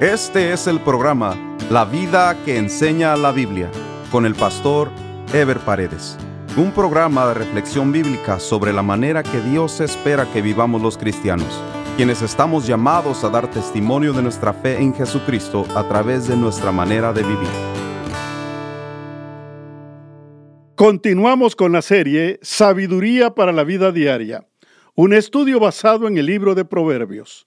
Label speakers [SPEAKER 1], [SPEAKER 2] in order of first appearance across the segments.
[SPEAKER 1] Este es el programa La vida que enseña la Biblia con el pastor Ever Paredes. Un programa de reflexión bíblica sobre la manera que Dios espera que vivamos los cristianos, quienes estamos llamados a dar testimonio de nuestra fe en Jesucristo a través de nuestra manera de vivir.
[SPEAKER 2] Continuamos con la serie Sabiduría para la vida diaria, un estudio basado en el libro de Proverbios.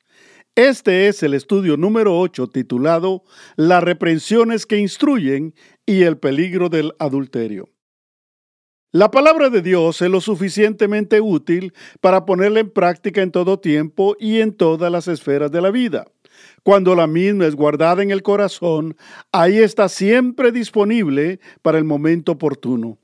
[SPEAKER 2] Este es el estudio número 8 titulado Las reprensiones que instruyen y el peligro del adulterio. La palabra de Dios es lo suficientemente útil para ponerla en práctica en todo tiempo y en todas las esferas de la vida. Cuando la misma es guardada en el corazón, ahí está siempre disponible para el momento oportuno.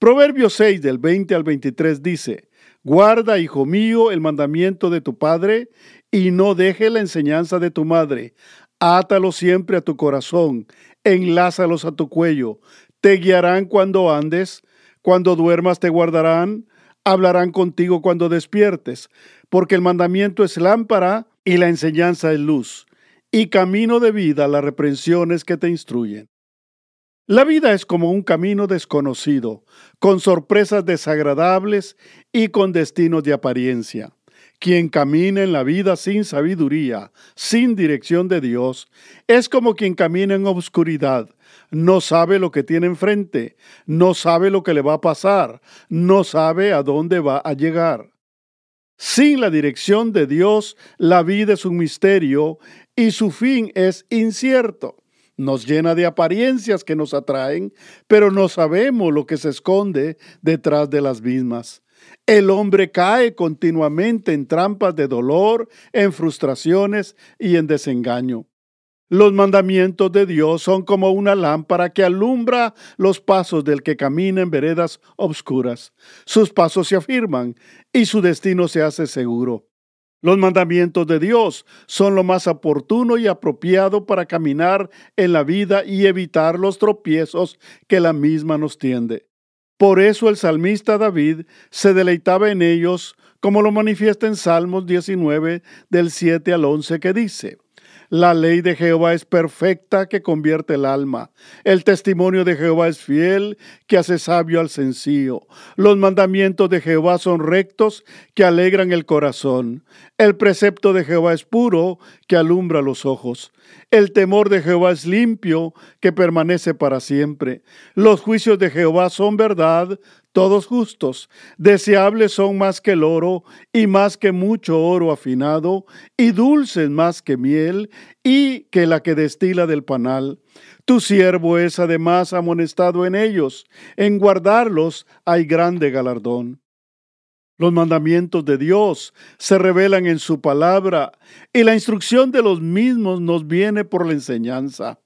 [SPEAKER 2] Proverbios 6 del 20 al 23 dice, Guarda, hijo mío, el mandamiento de tu padre y no deje la enseñanza de tu madre. Átalo siempre a tu corazón, enlázalos a tu cuello. Te guiarán cuando andes, cuando duermas te guardarán, hablarán contigo cuando despiertes, porque el mandamiento es lámpara y la enseñanza es luz, y camino de vida las reprensiones que te instruyen. La vida es como un camino desconocido, con sorpresas desagradables y con destinos de apariencia. Quien camina en la vida sin sabiduría, sin dirección de Dios, es como quien camina en obscuridad. No sabe lo que tiene enfrente, no sabe lo que le va a pasar, no sabe a dónde va a llegar. Sin la dirección de Dios, la vida es un misterio y su fin es incierto. Nos llena de apariencias que nos atraen, pero no sabemos lo que se esconde detrás de las mismas. El hombre cae continuamente en trampas de dolor, en frustraciones y en desengaño. Los mandamientos de Dios son como una lámpara que alumbra los pasos del que camina en veredas obscuras. Sus pasos se afirman y su destino se hace seguro. Los mandamientos de Dios son lo más oportuno y apropiado para caminar en la vida y evitar los tropiezos que la misma nos tiende. Por eso el salmista David se deleitaba en ellos, como lo manifiesta en Salmos 19 del 7 al 11 que dice, la ley de Jehová es perfecta que convierte el alma. El testimonio de Jehová es fiel que hace sabio al sencillo. Los mandamientos de Jehová son rectos que alegran el corazón. El precepto de Jehová es puro que alumbra los ojos. El temor de Jehová es limpio que permanece para siempre. Los juicios de Jehová son verdad, todos justos. Deseables son más que el oro y más que mucho oro afinado, y dulces más que miel y que la que destila del panal. Tu siervo es además amonestado en ellos, en guardarlos hay grande galardón. Los mandamientos de Dios se revelan en su palabra y la instrucción de los mismos nos viene por la enseñanza.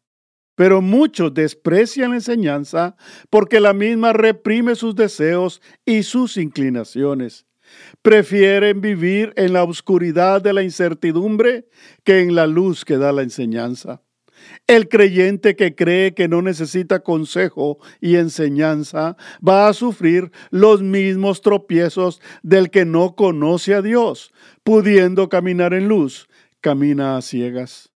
[SPEAKER 2] Pero muchos desprecian la enseñanza porque la misma reprime sus deseos y sus inclinaciones. Prefieren vivir en la oscuridad de la incertidumbre que en la luz que da la enseñanza. El creyente que cree que no necesita consejo y enseñanza va a sufrir los mismos tropiezos del que no conoce a Dios, pudiendo caminar en luz, camina a ciegas.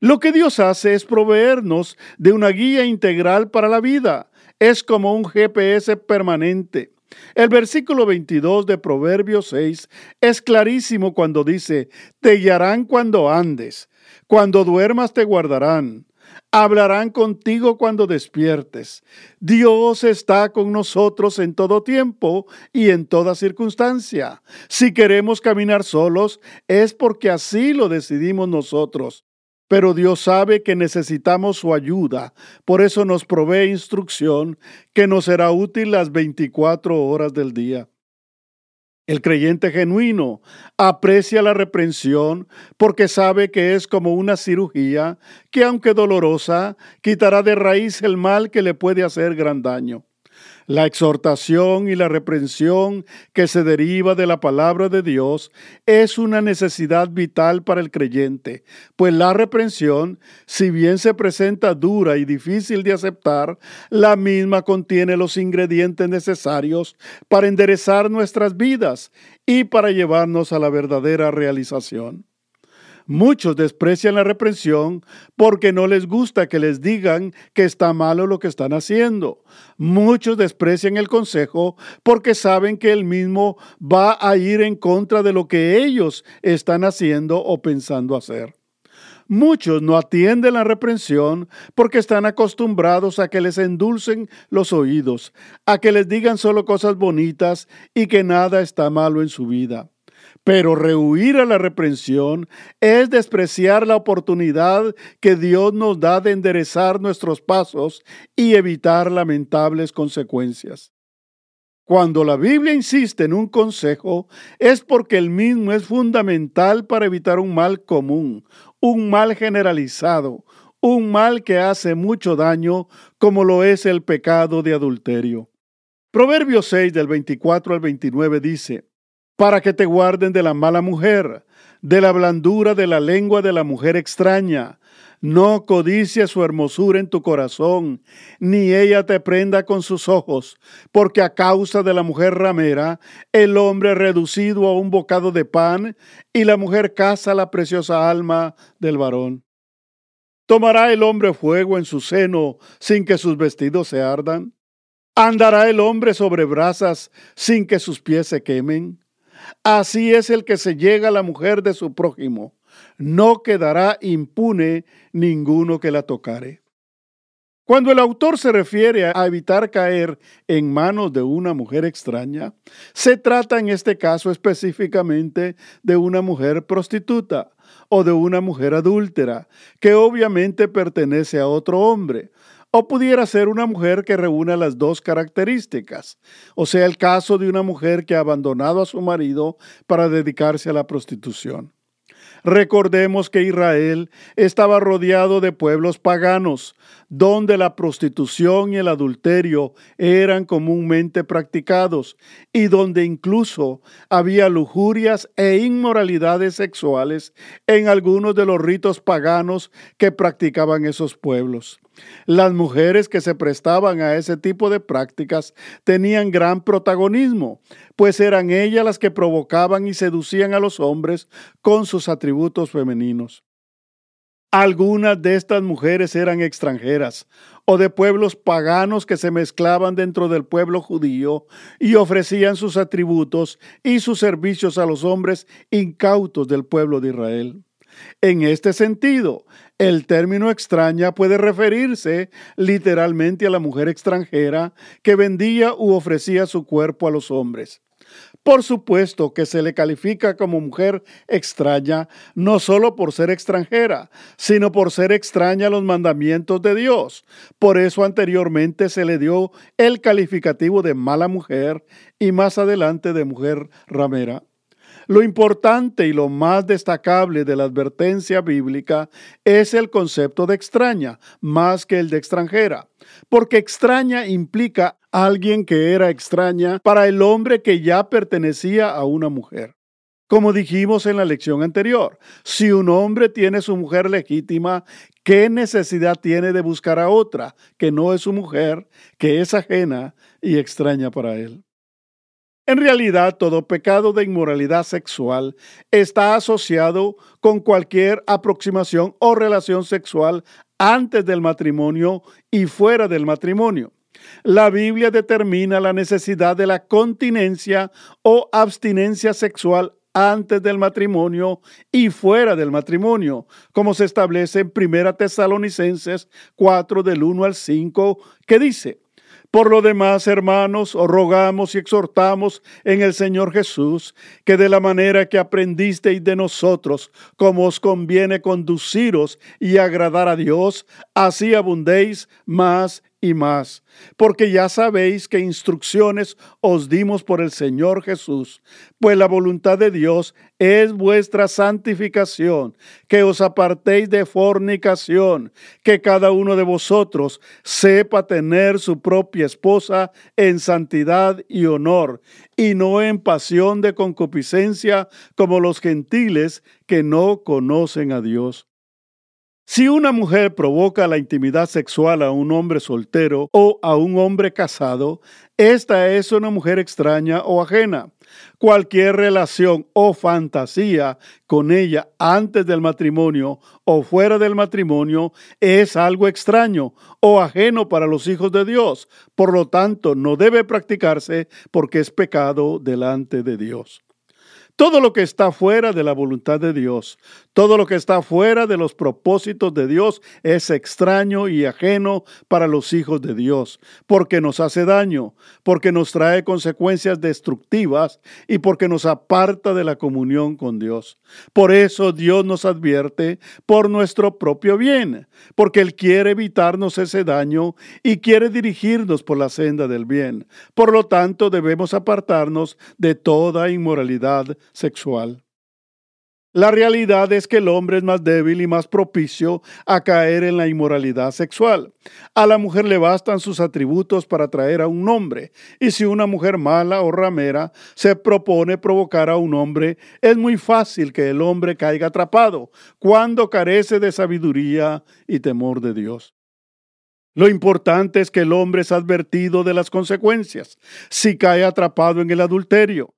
[SPEAKER 2] Lo que Dios hace es proveernos de una guía integral para la vida. Es como un GPS permanente. El versículo 22 de Proverbios 6 es clarísimo cuando dice, te guiarán cuando andes, cuando duermas te guardarán, hablarán contigo cuando despiertes. Dios está con nosotros en todo tiempo y en toda circunstancia. Si queremos caminar solos, es porque así lo decidimos nosotros. Pero Dios sabe que necesitamos su ayuda, por eso nos provee instrucción que nos será útil las 24 horas del día. El creyente genuino aprecia la reprensión porque sabe que es como una cirugía que, aunque dolorosa, quitará de raíz el mal que le puede hacer gran daño. La exhortación y la reprensión que se deriva de la palabra de Dios es una necesidad vital para el creyente, pues la reprensión, si bien se presenta dura y difícil de aceptar, la misma contiene los ingredientes necesarios para enderezar nuestras vidas y para llevarnos a la verdadera realización. Muchos desprecian la reprensión porque no les gusta que les digan que está malo lo que están haciendo. Muchos desprecian el consejo porque saben que el mismo va a ir en contra de lo que ellos están haciendo o pensando hacer. Muchos no atienden la reprensión porque están acostumbrados a que les endulcen los oídos, a que les digan solo cosas bonitas y que nada está malo en su vida. Pero rehuir a la reprensión es despreciar la oportunidad que Dios nos da de enderezar nuestros pasos y evitar lamentables consecuencias. Cuando la Biblia insiste en un consejo, es porque el mismo es fundamental para evitar un mal común, un mal generalizado, un mal que hace mucho daño, como lo es el pecado de adulterio. Proverbios 6 del 24 al 29 dice, para que te guarden de la mala mujer, de la blandura de la lengua de la mujer extraña. No codicia su hermosura en tu corazón, ni ella te prenda con sus ojos, porque a causa de la mujer ramera, el hombre reducido a un bocado de pan, y la mujer caza la preciosa alma del varón. ¿Tomará el hombre fuego en su seno sin que sus vestidos se ardan? ¿Andará el hombre sobre brasas sin que sus pies se quemen? Así es el que se llega a la mujer de su prójimo. No quedará impune ninguno que la tocare. Cuando el autor se refiere a evitar caer en manos de una mujer extraña, se trata en este caso específicamente de una mujer prostituta o de una mujer adúltera, que obviamente pertenece a otro hombre, o pudiera ser una mujer que reúna las dos características, o sea, el caso de una mujer que ha abandonado a su marido para dedicarse a la prostitución. Recordemos que Israel estaba rodeado de pueblos paganos, donde la prostitución y el adulterio eran comúnmente practicados y donde incluso había lujurias e inmoralidades sexuales en algunos de los ritos paganos que practicaban esos pueblos. Las mujeres que se prestaban a ese tipo de prácticas tenían gran protagonismo, pues eran ellas las que provocaban y seducían a los hombres con sus atributos femeninos. Algunas de estas mujeres eran extranjeras o de pueblos paganos que se mezclaban dentro del pueblo judío y ofrecían sus atributos y sus servicios a los hombres incautos del pueblo de Israel. En este sentido, el término extraña puede referirse literalmente a la mujer extranjera que vendía u ofrecía su cuerpo a los hombres. Por supuesto que se le califica como mujer extraña no solo por ser extranjera, sino por ser extraña a los mandamientos de Dios. Por eso anteriormente se le dio el calificativo de mala mujer y más adelante de mujer ramera. Lo importante y lo más destacable de la advertencia bíblica es el concepto de extraña, más que el de extranjera, porque extraña implica alguien que era extraña para el hombre que ya pertenecía a una mujer. Como dijimos en la lección anterior, si un hombre tiene su mujer legítima, ¿qué necesidad tiene de buscar a otra que no es su mujer, que es ajena y extraña para él? En realidad, todo pecado de inmoralidad sexual está asociado con cualquier aproximación o relación sexual antes del matrimonio y fuera del matrimonio. La Biblia determina la necesidad de la continencia o abstinencia sexual antes del matrimonio y fuera del matrimonio, como se establece en 1 Tesalonicenses 4 del 1 al 5, que dice, por lo demás, hermanos, os rogamos y exhortamos en el Señor Jesús, que de la manera que aprendisteis de nosotros, como os conviene conduciros y agradar a Dios, así abundéis más y más, porque ya sabéis que instrucciones os dimos por el Señor Jesús, pues la voluntad de Dios es vuestra santificación, que os apartéis de fornicación, que cada uno de vosotros sepa tener su propia esposa en santidad y honor, y no en pasión de concupiscencia como los gentiles que no conocen a Dios Si una mujer provoca la intimidad sexual a un hombre soltero o a un hombre casado, esta es una mujer extraña o ajena. Cualquier relación o fantasía con ella antes del matrimonio o fuera del matrimonio es algo extraño o ajeno para los hijos de Dios. Por lo tanto, no debe practicarse porque es pecado delante de Dios. Todo lo que está fuera de la voluntad de Dios, todo lo que está fuera de los propósitos de Dios es extraño y ajeno para los hijos de Dios, porque nos hace daño, porque nos trae consecuencias destructivas y porque nos aparta de la comunión con Dios. Por eso Dios nos advierte por nuestro propio bien, porque Él quiere evitarnos ese daño y quiere dirigirnos por la senda del bien. Por lo tanto, debemos apartarnos de toda inmoralidad sexual. La realidad es que el hombre es más débil y más propicio a caer en la inmoralidad sexual. A la mujer le bastan sus atributos para atraer a un hombre, y si una mujer mala o ramera se propone provocar a un hombre, es muy fácil que el hombre caiga atrapado cuando carece de sabiduría y temor de Dios. Lo importante es que el hombre es advertido de las consecuencias si cae atrapado en el adulterio.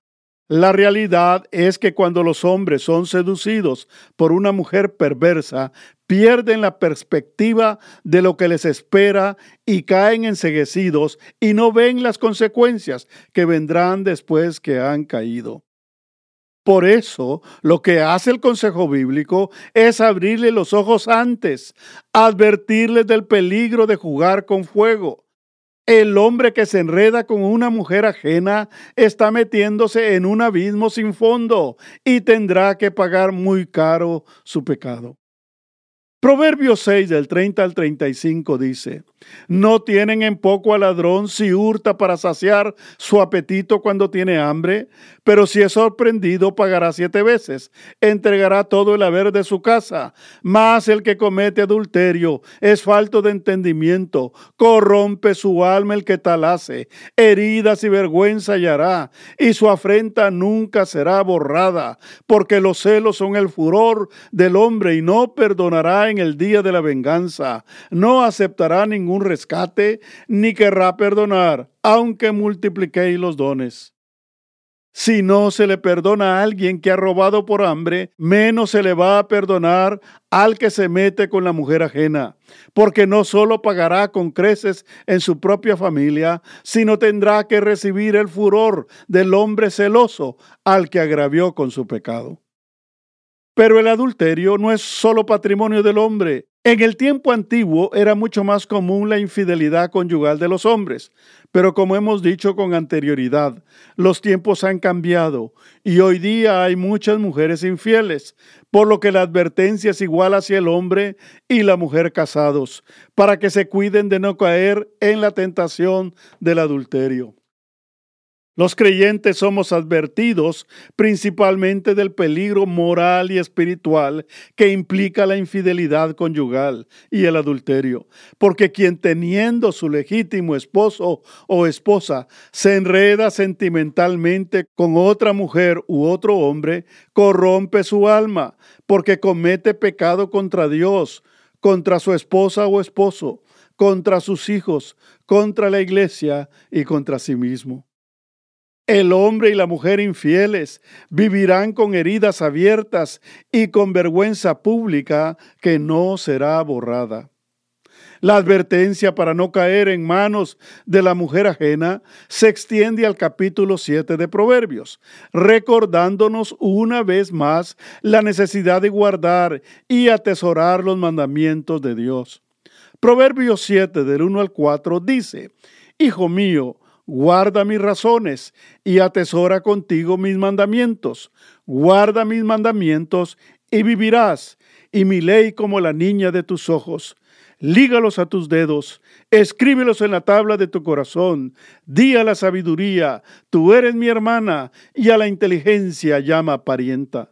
[SPEAKER 2] La realidad es que cuando los hombres son seducidos por una mujer perversa, pierden la perspectiva de lo que les espera y caen enseguecidos y no ven las consecuencias que vendrán después que han caído. Por eso, lo que hace el consejo bíblico es abrirle los ojos antes, advertirles del peligro de jugar con fuego, el hombre que se enreda con una mujer ajena está metiéndose en un abismo sin fondo y tendrá que pagar muy caro su pecado. Proverbios 6 del 30 al 35 dice, no tienen en poco al ladrón si hurta para saciar su apetito cuando tiene hambre, pero si es sorprendido pagará siete veces, entregará todo el haber de su casa. Mas el que comete adulterio es falto de entendimiento, corrompe su alma el que tal hace, heridas y vergüenza hallará, y su afrenta nunca será borrada, porque los celos son el furor del hombre y no perdonará en el día de la venganza, no aceptará ningún rescate, ni querrá perdonar, aunque multipliquéis los dones. Si no se le perdona a alguien que ha robado por hambre, menos se le va a perdonar al que se mete con la mujer ajena, porque no solo pagará con creces en su propia familia, sino tendrá que recibir el furor del hombre celoso al que agravió con su pecado. Pero el adulterio no es solo patrimonio del hombre, en el tiempo antiguo era mucho más común la infidelidad conyugal de los hombres, pero como hemos dicho con anterioridad, los tiempos han cambiado y hoy día hay muchas mujeres infieles, por lo que la advertencia es igual hacia el hombre y la mujer casados, para que se cuiden de no caer en la tentación del adulterio. Los creyentes somos advertidos principalmente del peligro moral y espiritual que implica la infidelidad conyugal y el adulterio, porque quien teniendo su legítimo esposo o esposa se enreda sentimentalmente con otra mujer u otro hombre, corrompe su alma, porque comete pecado contra Dios, contra su esposa o esposo, contra sus hijos, contra la iglesia y contra sí mismo. El hombre y la mujer infieles vivirán con heridas abiertas y con vergüenza pública que no será borrada. La advertencia para no caer en manos de la mujer ajena se extiende al capítulo 7 de Proverbios, recordándonos una vez más la necesidad de guardar y atesorar los mandamientos de Dios. Proverbios 7 del 1 al 4 dice, Hijo mío, guarda mis razones y atesora contigo mis mandamientos. Guarda mis mandamientos y vivirás, y mi ley como la niña de tus ojos. Lígalos a tus dedos, escríbelos en la tabla de tu corazón. Di a la sabiduría, tú eres mi hermana, y a la inteligencia llama parienta.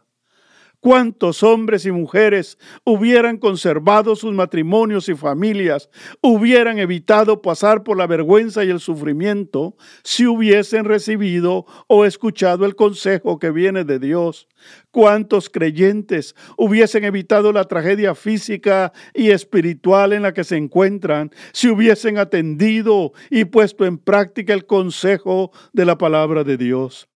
[SPEAKER 2] Cuántos hombres y mujeres hubieran conservado sus matrimonios y familias, hubieran evitado pasar por la vergüenza y el sufrimiento si hubiesen recibido o escuchado el consejo que viene de Dios. Cuántos creyentes hubiesen evitado la tragedia física y espiritual en la que se encuentran si hubiesen atendido y puesto en práctica el consejo de la palabra de Dios.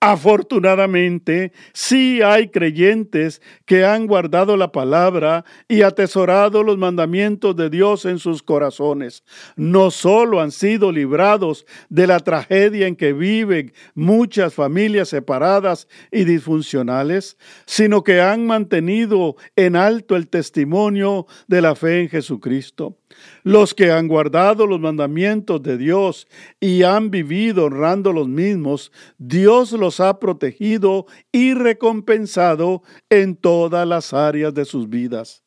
[SPEAKER 2] Afortunadamente, sí hay creyentes que han guardado la palabra y atesorado los mandamientos de Dios en sus corazones. No solo han sido librados de la tragedia en que viven muchas familias separadas y disfuncionales, sino que han mantenido en alto el testimonio de la fe en Jesucristo. Los que han guardado los mandamientos de Dios y han vivido honrando los mismos, Dios los ha protegido y recompensado en todas las áreas de sus vidas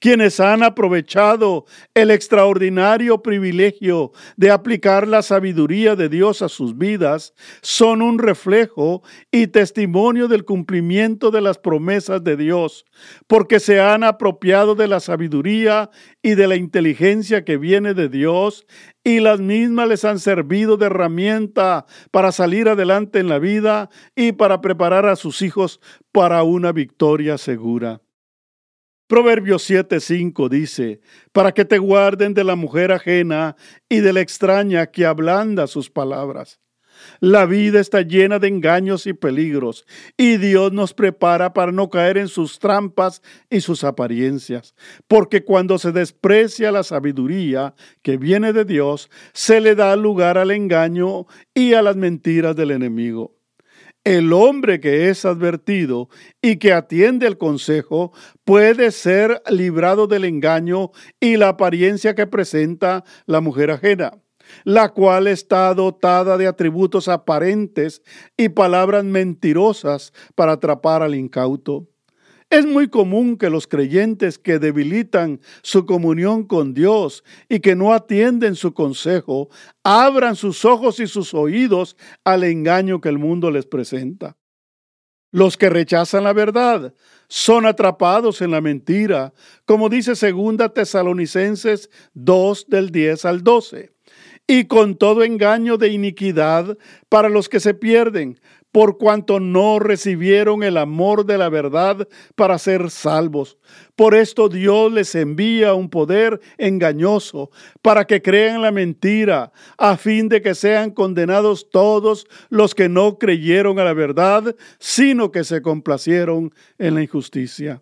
[SPEAKER 2] quienes han aprovechado el extraordinario privilegio de aplicar la sabiduría de Dios a sus vidas, son un reflejo y testimonio del cumplimiento de las promesas de Dios, porque se han apropiado de la sabiduría y de la inteligencia que viene de Dios y las mismas les han servido de herramienta para salir adelante en la vida y para preparar a sus hijos para una victoria segura. Proverbios 7:5 dice, para que te guarden de la mujer ajena y de la extraña que ablanda sus palabras. La vida está llena de engaños y peligros, y Dios nos prepara para no caer en sus trampas y sus apariencias, porque cuando se desprecia la sabiduría que viene de Dios, se le da lugar al engaño y a las mentiras del enemigo. El hombre que es advertido y que atiende el consejo puede ser librado del engaño y la apariencia que presenta la mujer ajena, la cual está dotada de atributos aparentes y palabras mentirosas para atrapar al incauto. Es muy común que los creyentes que debilitan su comunión con Dios y que no atienden su consejo, abran sus ojos y sus oídos al engaño que el mundo les presenta. Los que rechazan la verdad son atrapados en la mentira, como dice segunda Tesalonicenses 2 del 10 al 12 y con todo engaño de iniquidad para los que se pierden, por cuanto no recibieron el amor de la verdad para ser salvos. Por esto Dios les envía un poder engañoso para que crean la mentira, a fin de que sean condenados todos los que no creyeron a la verdad, sino que se complacieron en la injusticia.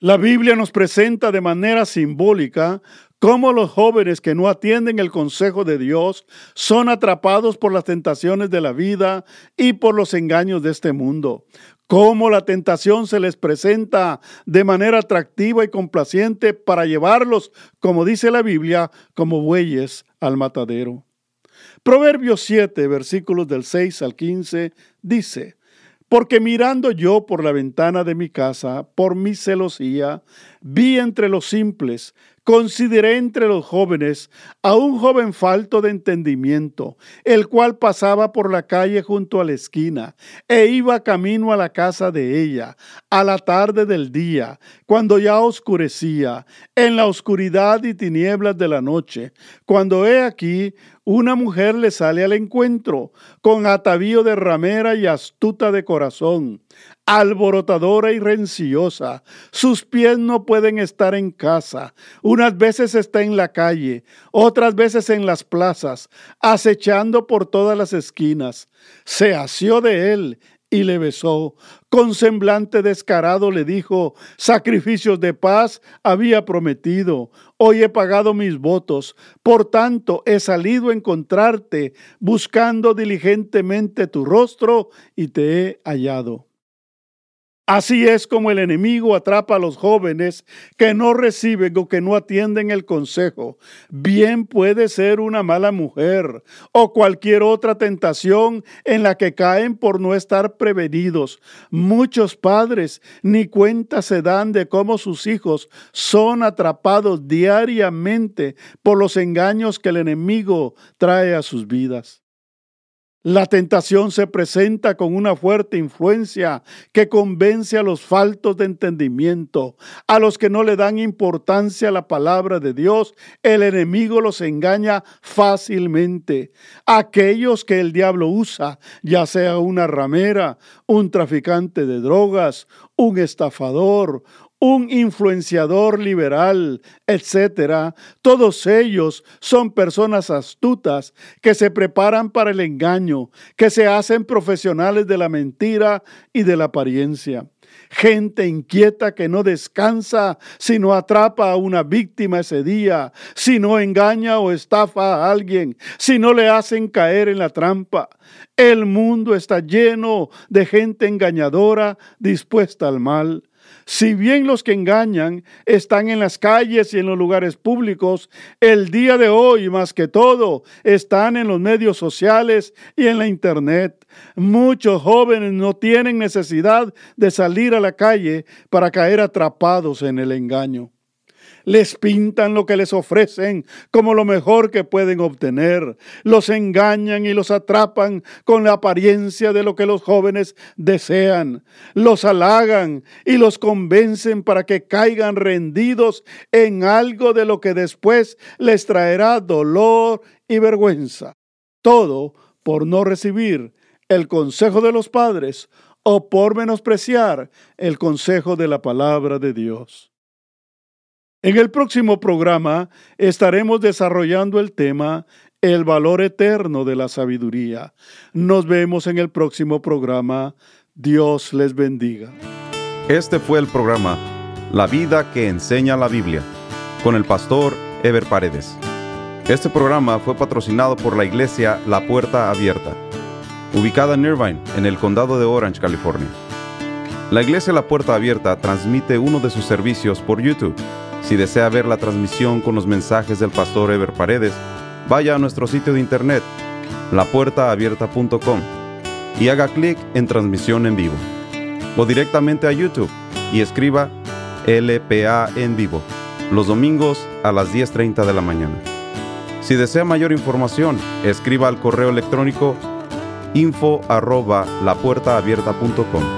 [SPEAKER 2] La Biblia nos presenta de manera simbólica cómo los jóvenes que no atienden el consejo de Dios son atrapados por las tentaciones de la vida y por los engaños de este mundo. Cómo la tentación se les presenta de manera atractiva y complaciente para llevarlos, como dice la Biblia, como bueyes al matadero. Proverbios 7, versículos del 6 al 15, dice, porque mirando yo por la ventana de mi casa, por mi celosía, vi entre los simples Consideré entre los jóvenes a un joven falto de entendimiento, el cual pasaba por la calle junto a la esquina e iba camino a la casa de ella, a la tarde del día, cuando ya oscurecía, en la oscuridad y tinieblas de la noche, cuando he aquí una mujer le sale al encuentro, con atavío de ramera y astuta de corazón alborotadora y renciosa. Sus pies no pueden estar en casa. Unas veces está en la calle, otras veces en las plazas, acechando por todas las esquinas. Se asió de él y le besó. Con semblante descarado le dijo, sacrificios de paz había prometido, hoy he pagado mis votos, por tanto he salido a encontrarte, buscando diligentemente tu rostro, y te he hallado. Así es como el enemigo atrapa a los jóvenes que no reciben o que no atienden el consejo. Bien puede ser una mala mujer o cualquier otra tentación en la que caen por no estar prevenidos. Muchos padres ni cuenta se dan de cómo sus hijos son atrapados diariamente por los engaños que el enemigo trae a sus vidas. La tentación se presenta con una fuerte influencia que convence a los faltos de entendimiento, a los que no le dan importancia a la palabra de Dios. El enemigo los engaña fácilmente. Aquellos que el diablo usa, ya sea una ramera, un traficante de drogas, un estafador, un influenciador liberal, etcétera, todos ellos son personas astutas que se preparan para el engaño, que se hacen profesionales de la mentira y de la apariencia. Gente inquieta que no descansa si no atrapa a una víctima ese día, si no engaña o estafa a alguien, si no le hacen caer en la trampa. El mundo está lleno de gente engañadora dispuesta al mal. Si bien los que engañan están en las calles y en los lugares públicos, el día de hoy más que todo están en los medios sociales y en la internet. Muchos jóvenes no tienen necesidad de salir a la calle para caer atrapados en el engaño les pintan lo que les ofrecen como lo mejor que pueden obtener, los engañan y los atrapan con la apariencia de lo que los jóvenes desean, los halagan y los convencen para que caigan rendidos en algo de lo que después les traerá dolor y vergüenza. Todo por no recibir el consejo de los padres o por menospreciar el consejo de la palabra de Dios. En el próximo programa estaremos desarrollando el tema El valor eterno de la sabiduría. Nos vemos en el próximo programa. Dios les bendiga.
[SPEAKER 1] Este fue el programa La vida que enseña la Biblia con el pastor Ever Paredes. Este programa fue patrocinado por la iglesia La Puerta Abierta, ubicada en Irvine, en el condado de Orange, California. La iglesia La Puerta Abierta transmite uno de sus servicios por YouTube si desea ver la transmisión con los mensajes del pastor Ever Paredes, vaya a nuestro sitio de internet, lapuertaabierta.com, y haga clic en transmisión en vivo. O directamente a YouTube y escriba LPA en vivo, los domingos a las 10.30 de la mañana. Si desea mayor información, escriba al correo electrónico info arroba lapuertaabierta.com.